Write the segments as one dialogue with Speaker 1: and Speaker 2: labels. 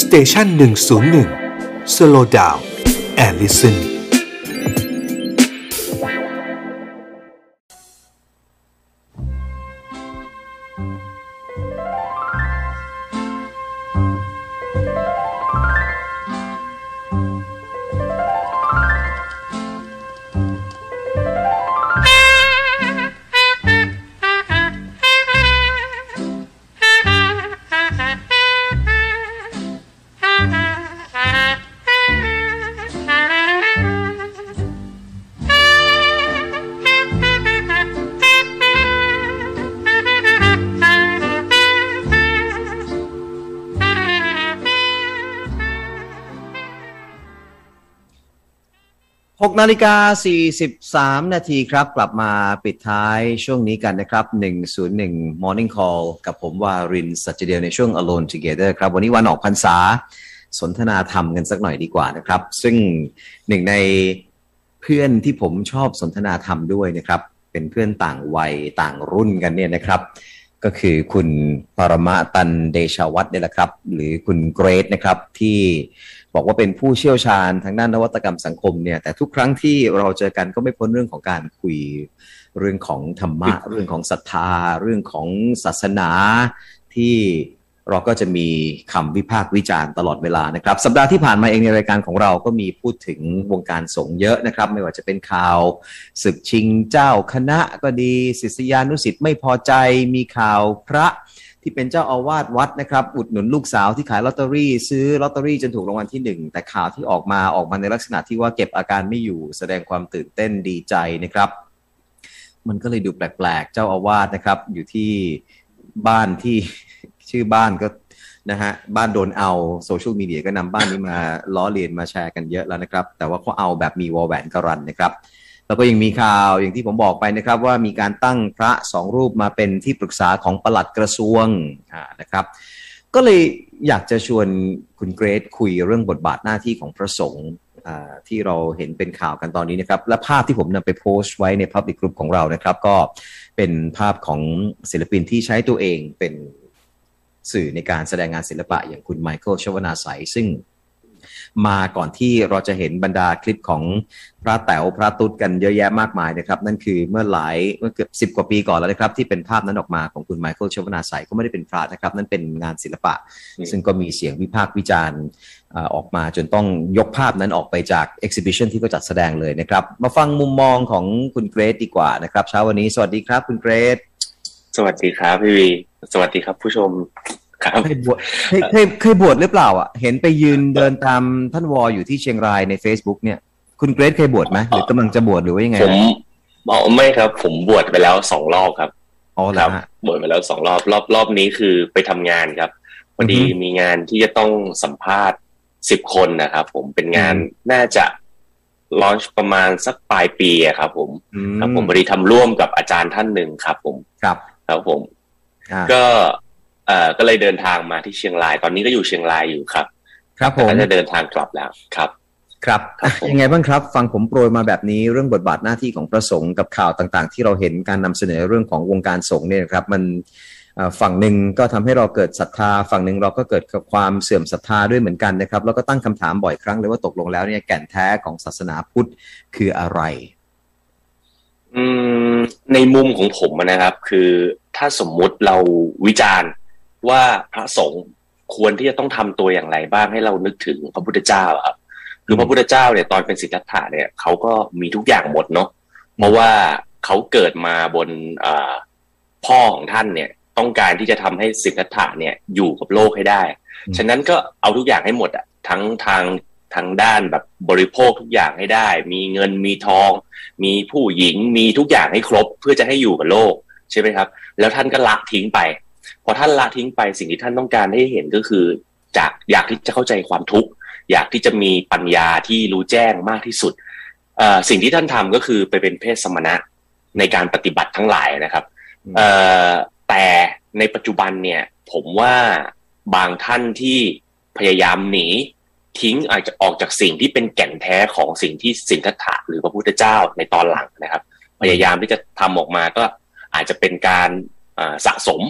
Speaker 1: สเตชันหนึ่งศูนย์หนึ่งสโลดาวแอลลิสัน
Speaker 2: 6นาฬิกา 43 นาทีครับ กลับมาปิดท้ายช่วงนี้กันนะครับ 101 Morning Call กับผมวารินสัจเดียวในช่วง Alone Together ครับ วันนี้วันออกพรรษา สนทนาธรรมกันสักหน่อยดีกว่านะครับ ซึ่งหนึ่งในเพื่อนที่ผมชอบสนทนาธรรมด้วยนะครับ เป็นเพื่อนต่างวัยต่างรุ่นกันเนี่ยนะครับ ก็คือคุณปรมาตันเดชาวัฒน์เนี่ยแหละครับ หรือคุณเกรทนะครับที่ บอกว่าเป็นผู้เชี่ยวชาญทางด้านนวัตกรรมสังคมเนี่ย แต่ทุกครั้งที่เราเจอกันก็ไม่พ้นเรื่องของการคุยเรื่องของธรรมะ เรื่องของศรัทธา เรื่องของศาสนาที่เราก็จะมีคำวิพากษ์วิจารณ์ตลอดเวลานะครับ สัปดาห์ที่ผ่านมาเองในรายการของเราก็มีพูดถึงวงการสงฆ์เยอะนะครับ ไม่ว่าจะเป็นข่าวศึกชิงเจ้าคณะก็ดีศิษยานุสิ์ไม่พอใจมีข่าวพระ ที่เป็นเจ้าอาวาสวัดนะครับ อุดหนุนลูกสาวที่ขายลอตเตอรี่ซื้อลอตเตอรี่จนถูกรางวัลที่หนึ่งแต่ข่าวที่ออกมาออกมาในลักษณะที่ว่าเก็บอาการไม่อยู่แสดงความตื่นเต้นดีใจนะครับ มันก็เลยดูแปลกๆ เจ้าอาวาสนะครับ อยู่ที่บ้านที่ชื่อบ้านก็นะฮะบ้านโดนเอาโซเชียลมีเดียก็นำบ้านนี้มาล้อเลียนมาแชร์กันเยอะแล้วนะครับ แต่ว่าเขาเอาแบบมีวอลแหวนการันนะครับ แล้วก็ยังมีข่าวอย่างที่ผมบอกไปนะครับว่ามีการตั้งพระสองรูปมาเป็นที่ปรึกษาของปลัดกระทรวงนะครับ ก็เลยอยากจะชวนคุณเกรซคุยเรื่องบทบาทหน้าที่ของพระสงฆ์ที่เราเห็นเป็นข่าวกันตอนนี้นะครับ และภาพที่ผมนำไปโพสต์ไว้ใน Public Group ของเรานะครับ ก็เป็นภาพของศิลปินที่ใช้ตัวเองเป็นสื่อในการแสดงงานศิลปะอย่างคุณไมเคิลชวนาไสยซึ่ง มาก่อนที่เราจะเห็นบรรดาคลิปของพระแต๋วพระตุ๊ดกันเยอะแยะมากมายนะครับ นั่นคือเมื่อหลายเมื่อเกือบสิบกว่าปีก่อนแล้วนะครับ ที่เป็นภาพนั้นออกมาของคุณไมเคิลชวนาไสยก็ไม่ได้เป็นพระนะครับ นั่นเป็นงานศิลปะ ซึ่งก็มีเสียงวิพากษ์วิจารณ์อ่าออกมาจนต้องยกภาพนั้นออกไปจาก exhibition ที่เขาจัดแสดงเลยนะครับ มาฟังมุมมองของคุณเกรซดีกว่านะครับ เช้าวันนี้สวัสดีครับคุณเกรซ
Speaker 3: สวัสดีครับพี่วีสวัสดีครับผู้ชม ครับ
Speaker 2: เคยบวชเคยเคยเคยบวชหรือเปล่าอะ เห็นไปยืนเดินตามท่านวออยู่ที่เชียงรายใน Facebook เนี่ย คุณเกรซเคยบวชไหมหรือกำลังจะบวชหรือว่ายังไง
Speaker 3: ผมบอกไม่ครับ ผมบวชไปแล้วสองรอบครับ
Speaker 2: อ๋อเหร
Speaker 3: ครั
Speaker 2: อบฮะ
Speaker 3: บวชไปแล้วสองรอบรอบรอบนี้คือไปทำงานครับพอดี
Speaker 2: อือฮึ
Speaker 3: มีงานที่จะต้องสัมภาษณ์สิบคนนะครับผมเป็นงาน
Speaker 2: อืม
Speaker 3: น่าจะลอนช์ประมาณสักปลายปีอะครับผม
Speaker 2: อื
Speaker 3: ครับผมพอดีทำร่วมกับอาจารย์ท่านหนึ่งครับผม
Speaker 2: ครับ
Speaker 3: ครับผม
Speaker 2: อ่า
Speaker 3: ก็ เอ่อก็เลยเดินทางมาที่เชียงราย ตอนนี้ก็อยู่เชียงรายอยู่ครับ
Speaker 2: ครับผ
Speaker 3: แต่
Speaker 2: ม
Speaker 3: ก็จะเดินทางกลับแล้วครับ
Speaker 2: ครับ
Speaker 3: ครับผม
Speaker 2: ยังไงบ้างครับ ฟังผมโปรยมาแบบนี้เรื่องบทบาทหน้าที่ของพระสงฆ์กับข่าวต่างๆ ที่เราเห็นการนำเสนอเรื่องของวงการสงฆ์เนี่ยนะครับ มันเอ่อฝั่งหนึ่งก็ทำให้เราเกิดศรัทธา ฝั่งหนึ่งเราก็เกิดกับความเสื่อมศรัทธาด้วยเหมือนกันนะครับ แล้วก็ตั้งคำถามบ่อยครั้งเลยว่าตกลงแล้วเนี่ยแก่นแท้ของศาสนาพุทธคืออะไร
Speaker 3: อืมในมุมของผมนะครับ คือถ้าสมมุติเราวิจารณ์ ว่าพระสงฆ์ควรที่จะต้องทำตัวอย่างไรบ้างให้เรานึกถึงพระพุทธเจ้าอะครับคือพระพุทธเจ้าเนี่ยตอนเป็นสิทธัตถะเนี่ยเขาก็มีทุกอย่างหมดเนาะเพราะว่าเขาเกิดมาบนอ่าพ่อของท่านเนี่ย ต้องการที่จะทำให้สิทธัตถะเนี่ยอยู่กับโลกให้ได้
Speaker 2: อืม
Speaker 3: ฉะนั้นก็เอาทุกอย่างให้หมดอะทั้งทางทางด้านแบบบริโภคทุกอย่างให้ได้ มีเงินมีทอง มีผู้หญิงมีทุกอย่างให้ครบเพื่อจะให้อยู่กับโลกใช่ไหมครับ แล้วท่านก็ละทิ้งไป พอท่านละทิ้งไปสิ่งที่ท่านต้องการให้เห็นก็คือ จากอยากที่จะเข้าใจความทุกข์อยากที่จะมีปัญญาที่รู้แจ้งมากที่สุดเอ่อสิ่งที่ท่านทำก็คือไปเป็นเพศสมณะในการปฏิบัติทั้งหลายนะครับ
Speaker 2: อืม
Speaker 3: เอ่อแต่ในปัจจุบันเนี่ย ผมว่าบางท่านที่พยายามหนีทิ้งอาจจะออกจากสิ่งที่เป็นแก่นแท้ของสิ่งที่สินทัตถะหรือพระพุทธเจ้าในตอนหลังนะครับ พยายามที่จะทำออกมาก็อาจจะเป็นการอ่าสะสม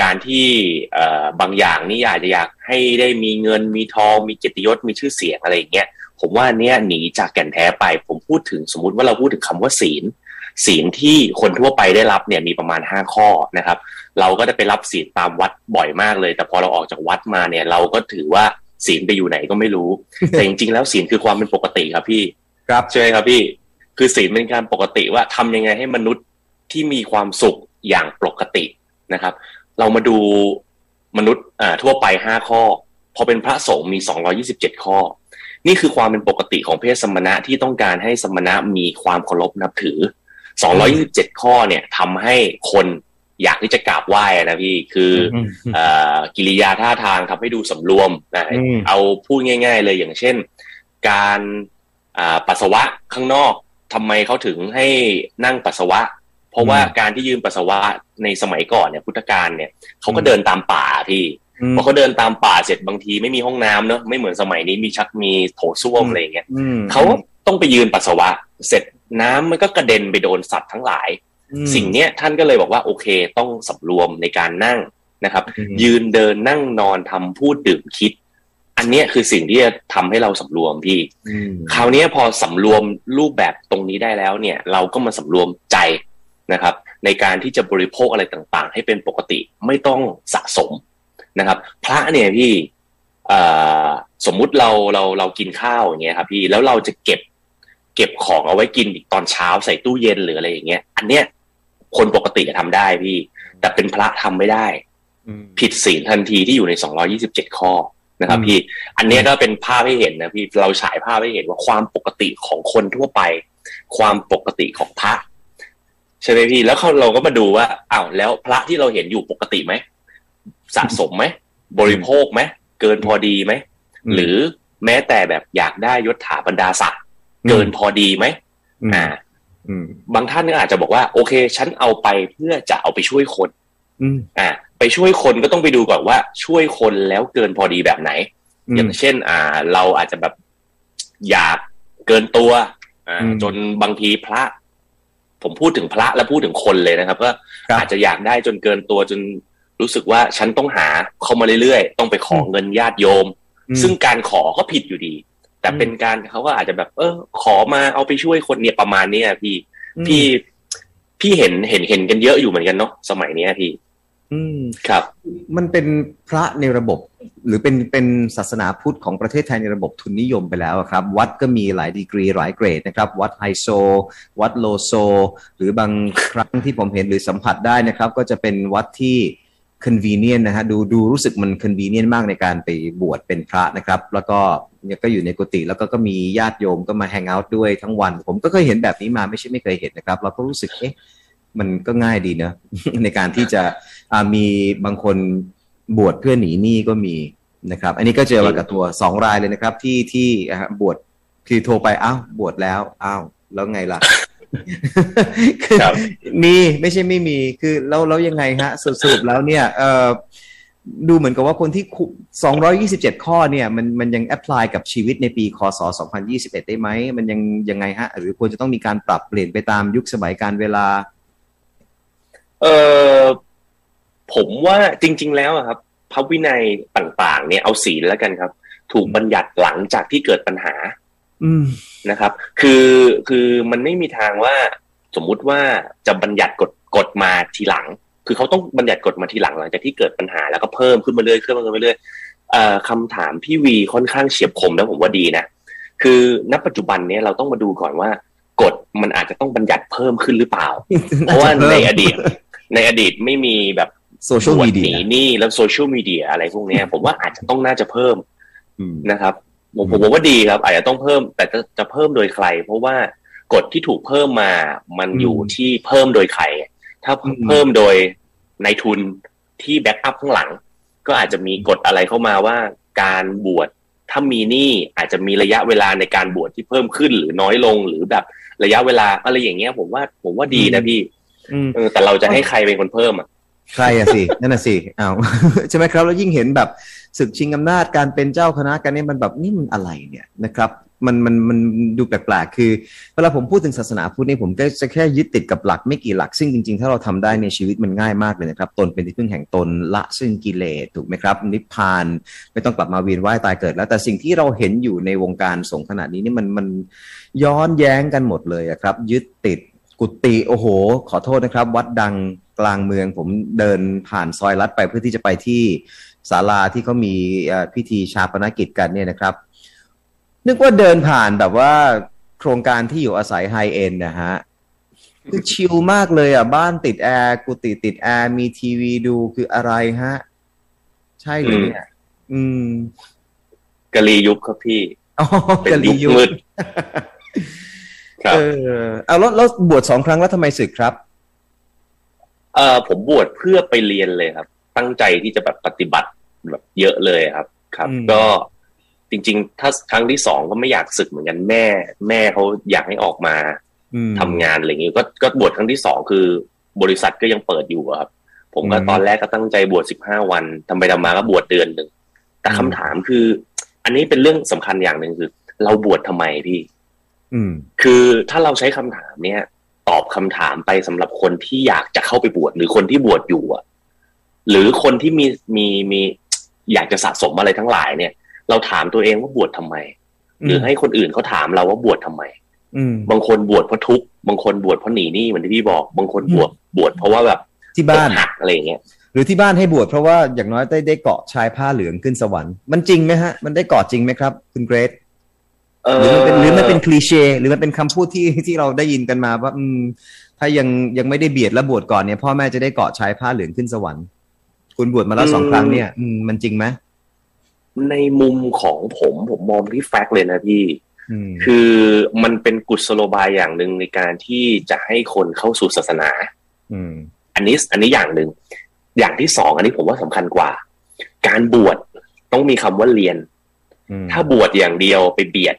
Speaker 3: การที่เอ่อบางอย่างนี่อาจจะอยากให้ได้มีเงินมีทองมีเกียรติยศมีชื่อเสียงอะไรอย่างเงี้ยผมว่าเนี้ยหนีจากแก่นแท้ไป ผมพูดถึงสมมุติว่าเราพูดถึงคำว่าศีล ศีลที่คนทั่วไปได้รับเนี่ยมีประมาณห้าข้อนะครับ เราก็จะไปรับศีลตามวัดบ่อยมากเลย แต่พอเราออกจากวัดมาเนี่ย เราก็ถือว่าศีลไปอยู่ไหนก็ไม่รู้ แต่จริงๆแล้วศีลคือความเป็นปกติครับพี่
Speaker 2: ครับ
Speaker 3: ใช่ไหมครับพี่ คือศีลเป็นการปกติว่าทำยังไงให้มนุษย์ที่มีความสุขอย่างปกตินะครับ เรามาดูมนุษย์อ่าทั่วไปห้าข้อ พอเป็นพระสงฆ์มีสองยี่สิบเจ็ดข้อ นี่คือความเป็นปกติของเพศสมณะที่ต้องการให้สมณะมีความเคารพนับถือสองยี่สิบเจ็ดข้อเนี่ยทำให้คนอยากที่จะกราบไหว้นะพี่คือ
Speaker 2: อืม
Speaker 3: เอ่อกิริยาท่าทางทำให้ดูสำรวมนะ
Speaker 2: อืม
Speaker 3: เอาพูดง่าย ๆ เลยอย่างเช่น การอ่าปัสสาวะข้างนอกทำไมเขาถึงให้นั่งปัสสาวะ เพราะว่าการที่ยืนปัสสาวะในสมัยก่อนเนี่ยพุทธกาลเนี่ยเขาก็เดินตามป่าพี่
Speaker 2: อืม
Speaker 3: พอเขาเดินตามป่าเสร็จบางทีไม่มีห้องน้ำเนอะไม่เหมือนสมัยนี้มีชักมีโถส้วม
Speaker 2: อืม
Speaker 3: อะไรอย่างเงี้ย
Speaker 2: อืม
Speaker 3: เขาต้องไปยืนปัสสาวะ เสร็จน้ำมันก็กระเด็นไปโดนสัตว์ทั้งหลาย
Speaker 2: อืม
Speaker 3: สิ่งเนี้ยท่านก็เลยบอกว่าโอเคต้องสำรวมในการนั่งนะครับ
Speaker 2: อืม
Speaker 3: ยืนเดินนั่งนอนทำพูดดื่มคิด อันเนี้ยคือสิ่งที่จะทำให้เราสำรวมพี่
Speaker 2: อืม
Speaker 3: คราวเนี้ยพอสำรวมรูปแบบตรงนี้ได้แล้วเนี่ย เราก็มาสำรวมใจ นะครับในการที่จะบริโภคอะไรต่างๆ ให้เป็นปกติไม่ต้องสะสมนะครับ พระเนี่ยพี่เอ่อสมมุติเราเราเรากินข้าวอย่างเงี้ยครับพี่แล้วเราจะเก็บเก็บของเอาไว้กินอีกตอนเช้าใส่ตู้เย็นหรืออะไรอย่างเงี้ย อันเนี้ยคนปกติจะทำได้พี่ แต่เป็นพระทำไม่ได้
Speaker 2: อืม
Speaker 3: ผิดศีลทันทีที่อยู่ใน227ข้อนะครับ
Speaker 2: อืม
Speaker 3: พี่ อันเนี้ยก็เป็นภาพให้เห็นนะพี่เราฉายภาพให้เห็นว่าความปกติของคนทั่วไป ความปกติของพระ ใช่ไหมพี่ แล้วเขาเราก็มาดูว่าอ้าวแล้วพระที่เราเห็นอยู่ปกติไหมสะสมไหมบริโภคไหมเกินพอดีไหมหรือแม้แต่แบบอยากได้ยศถาบรรดาศักดิ์เกินพอดีไหม
Speaker 2: อืม
Speaker 3: อ่า
Speaker 2: อืม
Speaker 3: บางท่านก็อาจจะบอกว่า โอเค ฉันเอาไปเพื่อจะเอาไปช่วยคน
Speaker 2: อืม
Speaker 3: อ่า ไปช่วยคนก็ต้องไปดูก่อนว่า ช่วยคนแล้วเกินพอดีแบบไหน อย่างเช่น อ่า เราอาจจะแบบอยากเกินตัว อ่า
Speaker 2: อืม
Speaker 3: จนบางทีพระ ผมพูดถึงพระและพูดถึงคนเลยนะครับ ก็
Speaker 2: ครับ
Speaker 3: อาจจะอยากได้จนเกินตัวจนรู้สึกว่าฉันต้องหาเข้ามาเรื่อยๆ ต้องไปขอเงินญาติโยม
Speaker 2: อืม
Speaker 3: ซึ่งการขอก็ผิดอยู่ดี แต่
Speaker 2: อืม
Speaker 3: เป็นการเขาก็อาจจะแบบ เออ ขอมาเอาไปช่วยคนเนี่ยประมาณเนี้ยพี่พี่พี่เห็นเห็นเห็นกันเยอะอยู่เหมือนกันเนาะสมัยเนี้ยพี่
Speaker 2: อืม
Speaker 3: ครับ
Speaker 2: มันเป็นพระในระบบ หรือเป็นเป็นศาสนาพุทธของประเทศไทยในระบบทุนนิยมไปแล้วครับ วัดก็มีหลายดีกรีหลายเกรดนะครับ วัดไฮโซ วัดโลโซ หรือบางครั้งที่ผมเห็นหรือสัมผัสได้นะครับ ก็จะเป็นวัดที่ convenient นะฮะดูดูรู้สึกมัน convenient มากในการไปบวชเป็นพระนะครับ แล้วก็เนี่ยก็อยู่ในกุฏิแล้วก็ก็มีญาติโยมก็มาแฮงเอาท์ด้วยทั้งวัน ผมก็เคยเห็นแบบนี้มาไม่ใช่ไม่เคยเห็นนะครับ เราก็รู้สึกเอ๊ะมันก็ง่ายดีเนะในการที่จะ มีบางคนบวชเพื่อหนีหนี้ก็มีนะครับ อันนี้ก็เจอมากับตัวสองรายเลยนะครับ ที่ที่อ่าบวชคือโทรไปอ้าวบวชแล้วอ้าวแล้วไงล่ะคือ
Speaker 3: ครับ
Speaker 2: มีไม่ใช่ไม่มีคือแล้วแล้วยังไงฮะสรุปสรุปแล้วเนี่ยเอ่อดูเหมือนกับว่าคนที่คุ227 ข้อเนี่ย มันมันยังแอพพลายกับชีวิตในปีคศ 2021 ได้ไหม มันยังยังไงฮะ หรือควรจะต้องมีการปรับเปลี่ยนไปตามยุคสมัยการเวลา
Speaker 3: เออ ผมว่าจริง ๆ แล้วอะครับพระวินัยต่าง ๆ เนี่ยเอาศีลแล้วกันครับ ถูกบัญญัติหลังจากที่เกิดปัญหา
Speaker 2: อืม
Speaker 3: นะครับ คือคือมันไม่มีทางว่า สมมุติว่าจะบัญญัติกฎกฎมาทีหลัง คือเขาต้องบัญญัติกฎมาทีหลังหลังจากที่เกิดปัญหาแล้วก็เพิ่มขึ้นมาเรื่อยขึ้นมาเรื่อยเอ่อคำถามพี่วีค่อนข้างเฉียบคมนะผมว่าดีนะคือณปัจจุบันเนี้ยเราต้องมาดูก่อนว่ากฎมันอาจจะต้องบัญญัติเพิ่มขึ้นหรือเปล่า เพราะว่าในอดีต ในอดีตไม่มีแบบ
Speaker 2: โซเชียล
Speaker 3: บวช
Speaker 2: มีเดี
Speaker 3: ห
Speaker 2: ย
Speaker 3: นีหนี้แล้วโซเชียลมีเดียอะไรพวกเนี้ยผมว่าอาจจะต้องน่าจะเพิ่ม
Speaker 2: อืม
Speaker 3: นะครับผมผมผมว่าดีครับ อาจจะต้องเพิ่ม แต่จะจะเพิ่มโดยใคร เพราะว่ากฎที่ถูกเพิ่มมา มัน
Speaker 2: อืม
Speaker 3: อยู่ที่เพิ่มโดยใคร ถ้า
Speaker 2: อืม
Speaker 3: เพิ่มโดยในายทุนที่แบ็กอัพข้างหลัง ก็อาจจะมีกฎอะไรเข้ามาว่า การบวชถ้ามีหนี้อาจจะมีระยะเวลาในการบวชที่เพิ่มขึ้นหรือน้อยลงหรือแบบระยะเวลาอะไรอย่างเงี้ย ผมว่าผมว่าดีนะพี่
Speaker 2: อืม
Speaker 3: เออแต่เราจะให้ใครเป็นคนเพิ่มอะ
Speaker 2: ใครอะสิ นั่นน่ะสิอ้าวใช่ไหมครับ แล้วยิ่งเห็นแบบศึกชิงอำนาจการเป็นเจ้าคณะกันเนี่ยมันแบบนี่มันอะไรเนี่ยนะครับมันมันมันดูแปลกๆ คือเวลาผมพูดถึงศาสนาพุทธนี่ผมก็จะแค่ยึดติดกับหลักไม่กี่หลัก ซึ่งจริงๆ ถ้าเราทำได้ในชีวิตมันง่ายมากเลยนะครับ ตนเป็นที่พึ่งแห่งตนละซึ่งกิเลสถูกไหมครับ นิพพานไม่ต้องกลับมาเวียนว่ายตายเกิด แล้วแต่สิ่งที่เราเห็นอยู่ในวงการสงฆ์ขนาดนี้นี่มันมันย้อนแย้งกันหมดเลยอะครับ ยึดติดกุฏิโอ้โห ขอโทษนะครับ วัดดัง กลางเมือง ผมเดินผ่านซอยลัดไปเพื่อที่จะไปที่ศาลาที่เขามีเอ่อพิธีชาปนกิจกันเนี่ยนะครับ นึกว่าเดินผ่านแบบว่าโครงการที่อยู่อาศัยไฮเอ็นนะฮะคือชิลมากเลยอะ บ้านติดแอร์กุฏิติดแอร์มีทีวีดูคืออะไรฮะ ใช่เลยเนี่ยอืม
Speaker 3: กะลียุคครับพี่
Speaker 2: อ๋อ
Speaker 3: เป็น
Speaker 2: กะลี
Speaker 3: ยุคมืดครับ
Speaker 2: เออเอาแล้วแล้วบวชสองครั้งแล้วทำไมสึกครับ
Speaker 3: เอ่อผมบวชเพื่อไปเรียนเลยครับ ตั้งใจที่จะแบบปฏิบัติแบบเยอะเลยครับ ครับ
Speaker 2: อืม
Speaker 3: ก็จริง ๆ ถ้าครั้งที่สองก็ไม่อยากศึกเหมือนกันแม่ แม่เขาอยากให้ออกมา
Speaker 2: อืม
Speaker 3: ทำงานอะไรอย่างงี้ก็ก็บวชครั้งที่สองคือบริษัทก็ยังเปิดอยู่อะครับ ผมก็
Speaker 2: อืม
Speaker 3: ตอนแรกก็ตั้งใจบวชสิบห้าวันทำไปทำมาก็บวชเดือนหนึ่งแต่
Speaker 2: อืม
Speaker 3: คำถามคือ อันนี้เป็นเรื่องสำคัญอย่างหนึ่งคือ เราบวชทำไมพี่
Speaker 2: อืม
Speaker 3: คือถ้าเราใช้คำถามเนี่ยต อบคำถามไปสำหรับคนที่อยากจะเข้าไปบวชหรือคนที่บวชอยู่อะหรือคนที่มีมีมีอยากจะสะสมอะไรทั้งหลายเนี่ย เราถามตัวเองว่าบวชทำไม หรือให้คนอื่นเขาถามเราว่าบวชทำไม
Speaker 2: อืม
Speaker 3: บางคนบวชเพราะทุกข์บางคนบวชเพราะหนีหนี้เหมือนที่พี่บอก บางคนบวชบวชเพราะว่าแบบ
Speaker 2: ที่บ้าน
Speaker 3: อกหักอะไรอย่างเงี้ย
Speaker 2: หรือที่บ้านให้บวชเพราะว่าอย่างน้อยได้ได้เกาะชายผ้าเหลืองขึ้นสวรรค์มันจริงไหมฮะ มันได้เกาะจริงไหมครับ คุณเกรซ
Speaker 3: เอ
Speaker 2: หรือมันเป็นหรือมันเป็น
Speaker 3: อ
Speaker 2: คลีเช่หรือมันเป็นคำพูดที่ที่เราได้ยินกันมาว่าอืมถ้ายังยังไม่ได้เบียดและบวชก่อนเนี่ยพ่อแม่จะได้เกาะชายผ้าเหลืองขึ้นสวรรค์ คุณบวชมาแล้วสองครั้งเนี่ยอืมมันจริงไหม
Speaker 3: ในมุมของผมผมมองที่แฟกต์เลยนะพี่
Speaker 2: อืม
Speaker 3: คือมันเป็นกุศโลบายอย่างหนึ่งในการที่จะให้คนเข้าสู่ศาสนา
Speaker 2: อืม
Speaker 3: อันนี้อันนี้อย่างหนึ่งอย่างที่สองอันนี้ผมว่าสำคัญกว่า การบวชต้องมีคำว่าเรียน
Speaker 2: อืม
Speaker 3: ถ้าบวชอย่างเดียวไปเบียด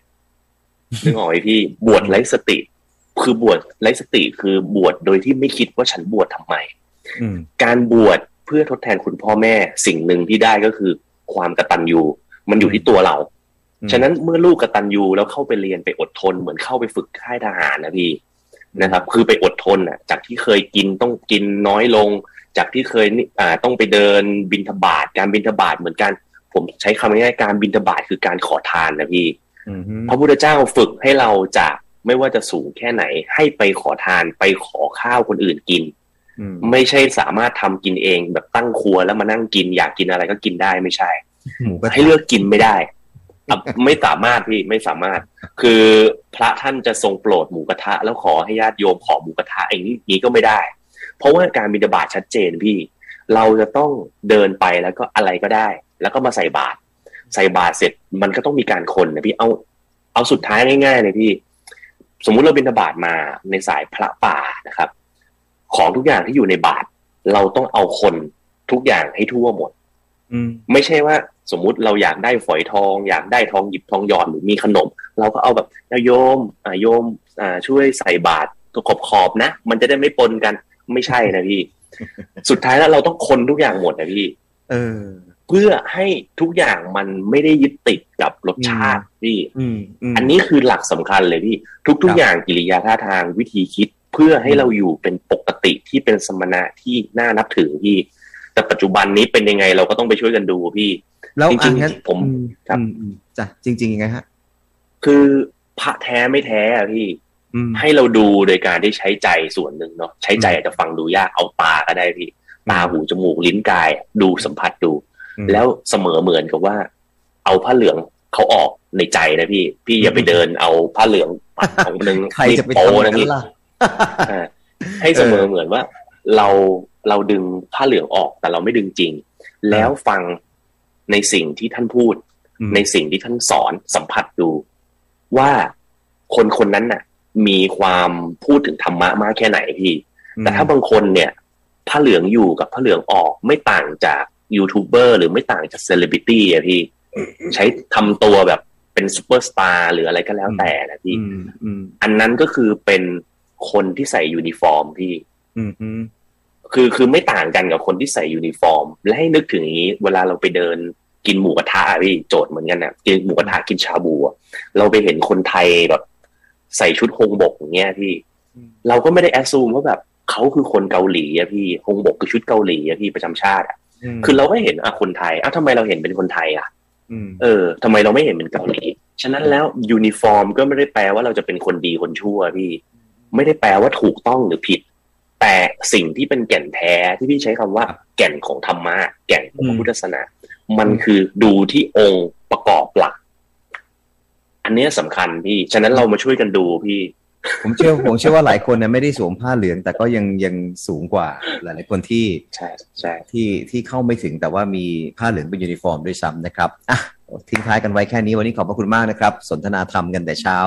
Speaker 3: นึกออกไหมพี่บวชไร้สติ คือบวชไร้สติคือบวชโดยที่ไม่คิดว่าฉันบวชทำไม
Speaker 2: อืม
Speaker 3: การบวชเพื่อทดแทนคุณพ่อแม่สิ่งหนึ่งที่ได้ก็คือ ความกตัญญูมันอยู่ที่ตัวเรา
Speaker 2: อืม
Speaker 3: ฉะนั้นเมื่อลูกกตัญญูแล้วเข้าไปเรียนไปอดทนเหมือนเข้าไปฝึกค่ายทหารนะพี่นะครับ คือไปอดทนอะ จากที่เคยกินต้องกินน้อยลง จากที่เคยนี่อ่าต้องไปเดินบินทบาทการบินทบาทเหมือนกัน ผมใช้คำง่ายๆการบินทบาทคือการขอทานนะพี่
Speaker 2: อืม
Speaker 3: พระพุทธเจ้าฝึกให้เราจากไม่ว่าจะสูงแค่ไหน ให้ไปขอทานไปขอข้าวคนอื่นกิน
Speaker 2: อืม
Speaker 3: ไม่ใช่สามารถทำกินเองแบบตั้งครัวแล้วมานั่งกินอยากกินอะไรก็กินได้ไม่ใช่
Speaker 2: หมูกระทะ
Speaker 3: ให้เลือกกินไม่ได้อะไม่สามารถพี่ไม่สามารถ คือพระท่านจะทรงโปรดหมูกระทะ แล้วขอให้ญาติโยมขอหมูกระทะอย่างนี้นี้ก็ไม่ได้ เพราะว่าการบิณฑบาตชัดเจนพี่ เราจะต้องเดินไปแล้วก็อะไรก็ได้ แล้วก็มาใส่บาตร ใส่บาตรเสร็จมันก็ต้องมีการคนนะพี่เอาเอาสุดท้ายง่ายๆเลยพี่ สมมุติเราบิณฑบาตมาในสายพระป่านะครับ ของทุกอย่างที่อยู่ในบาตรเราต้องเอาคนทุกอย่างให้ทั่วหมด
Speaker 2: อืม
Speaker 3: ไม่ใช่ว่าสมมุติเราอยากได้ฝอยทอง อยากได้ทองหยิบทองหยอดหรือมีขนม เราก็เอาแบบเอาโยมอ่าโยมอ่าช่วยใส่บาตรตัวขอบขอบๆนะ มันจะได้ไม่ปนกัน ไม่ใช่นะพี่ สุดท้ายแล้วเราต้องคนทุกอย่างหมดนะพี่
Speaker 2: เออ
Speaker 3: เพื่อให้ทุกอย่างมันไม่ได้ยึดติดกับรสชาติพี่
Speaker 2: อืมม
Speaker 3: อันนี้คือหลักสำคัญเลยพี่
Speaker 2: ครั
Speaker 3: ทุก
Speaker 2: บ
Speaker 3: ๆอย่างกิริยาท่าทางวิธีคิดเพื่อให้เราอยู่เป็นปกติที่เป็นสมณะที่น่านับถือพี่ แต่ปัจจุบันนี้เป็นยังไงเราก็ต้องไปช่วยกันดูพี่
Speaker 2: แล้ว
Speaker 3: จริงๆ
Speaker 2: อะงั้น
Speaker 3: ผม
Speaker 2: อื
Speaker 3: ครับ
Speaker 2: อืมอืมจ้ะจริงๆยังไงฮะ
Speaker 3: คือพระแท้ไม่แท้อะพี่
Speaker 2: อืม
Speaker 3: ให้เราดูโดยการได้ใช้ใจส่วนหนึ่งเนาะใช้ใจอาจจะฟังดูยากเอาตาก็ได้พี่ตาหูจมูกลิ้นกายอะดูสัมผัสดู
Speaker 2: อืม
Speaker 3: แล้วเสมอเหมือนกับว่า เอาผ้าเหลืองเขาออกในใจนะพี่ พี่อย่าไปเดินเอาผ้าเหลืองปัดของหนึ่ง
Speaker 2: ใครจะไป
Speaker 3: โป้
Speaker 2: ทำอย่าง
Speaker 3: นะ
Speaker 2: นั้
Speaker 3: พี่
Speaker 2: นล่ะ
Speaker 3: อ่าให้เสมอเหมือนว่า เราเราดึงผ้าเหลืองออกแต่เราไม่ดึงจริง แล้วฟังในสิ่งที่ท่านพูด
Speaker 2: อืม
Speaker 3: ในสิ่งที่ท่านสอนสัมผัสดู ว่าคนคนนั้นน่ะ มีความพูดถึงธรรมะมากแค่ไหนพี่ แต่ถ้าบางคนเนี่ยผ้าเหลืองอยู่กับผ้าเหลืองออกไม่ต่างจาก ยูทูบเบอร์หรือไม่ต่างจากเซเลบริตี้อะพี่ ใช้ทำตัวแบบเป็นซูเปอร์สตาร์หรืออะไรก็แล้วแต่นะพี่
Speaker 2: อืมอืม
Speaker 3: อันนั้นก็คือเป็นคนที่ใส่ยูนิฟอร์มพี่
Speaker 2: อืมอืม
Speaker 3: คือคือไม่ต่างกันกับคนที่ใส่ยูนิฟอร์ม และให้นึกถึงอย่างนี้ เวลาเราไปเดินกินหมูกระทะอะพี่โจทย์เหมือนกันนะกินหมูกระทะกินชาบูอะเราไปเห็นคนไทยแบบ ใส่ชุดฮันบกอย่างเงี้ยพี่ เราก็ไม่ได้ assume ว่าแบบเขาคือคนเกาหลีอะพี่ฮันบกคือชุดเกาหลีอะพี่ประจำชาติอะ คือเราก็เห็นอะคนไทยอ้าวทำไมเราเห็นเป็นคนไทยอะ
Speaker 2: ม
Speaker 3: เออทำไมเราไม่เห็นเป็นเกาหลีฉะนั้นแล้วยูนิฟอร์มก็ไม่ได้แปลว่าเราจะเป็นคนดีคนชั่วพี่ ไม่ได้แปลว่าถูกต้องหรือผิด แต่สิ่งที่เป็นแก่นแท้ที่พี่ใช้คำว่า แก่นของธรรมะแก่นของพระพุทธศาสนา มันคือดูที่องค์ประกอบหลัก อันเนี้ยสำคัญพี่ ฉะนั้นเรามาช่วยกันดูพี่
Speaker 2: ผมเชื่อผมเชื่อว่าหลายคนเนี่ยไม่ได้สวมผ้าเหลือง แต่ก็ยังยังสูงกว่าหลาย ๆ คนที่
Speaker 3: ใช่ใช่
Speaker 2: ที่ที่เข้าไม่ถึงแต่ว่ามีผ้าเหลืองเป็นยูนิฟอร์มด้วยซ้ำนะครับอะทิ้งท้ายกันไว้แค่นี้วันนี้ขอบพระคุณมากนะครับ สนทนาธรรมกันแต่เช้า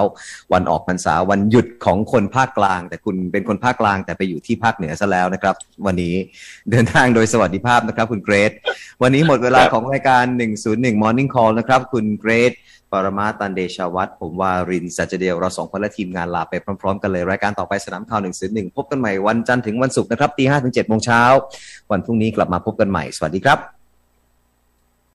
Speaker 2: วันออกพรรษาวันหยุดของคนภาคกลาง แต่คุณเป็นคนภาคกลาง แต่ไปอยู่ที่ภาคเหนือซะแล้วนะครับ วันนี้เดินทางโดยสวัสดิภาพนะครับ คุณเกรซวันนี้หมดเวลาของรายการ 101 Morning Call นะครับ คุณเกรซป รมาตันเดชาวัตรผมวารินสัจเดียวเราสองคนและทีมงานลาไปพร้อมๆกันเลย รายการต่อไปสนามข่าวหนึ่งสิบหนึ่งพบกันใหม่วันจันทร์ถึงวันศุกร์นะครับตีห้าถึงเจ็ดโมงเช้าวันพรุ่งนี้กลับมาพบกันใหม่ สวัสดีครับ